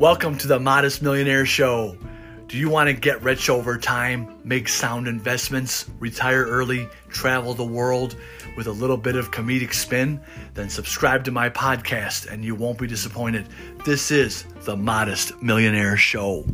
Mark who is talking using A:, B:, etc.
A: Welcome to the Modest Millionaire Show. Do you want to get rich over time, make sound investments, retire early, travel the world with a little bit of comedic spin? Then subscribe to my podcast and you won't be disappointed. This is the Modest Millionaire Show.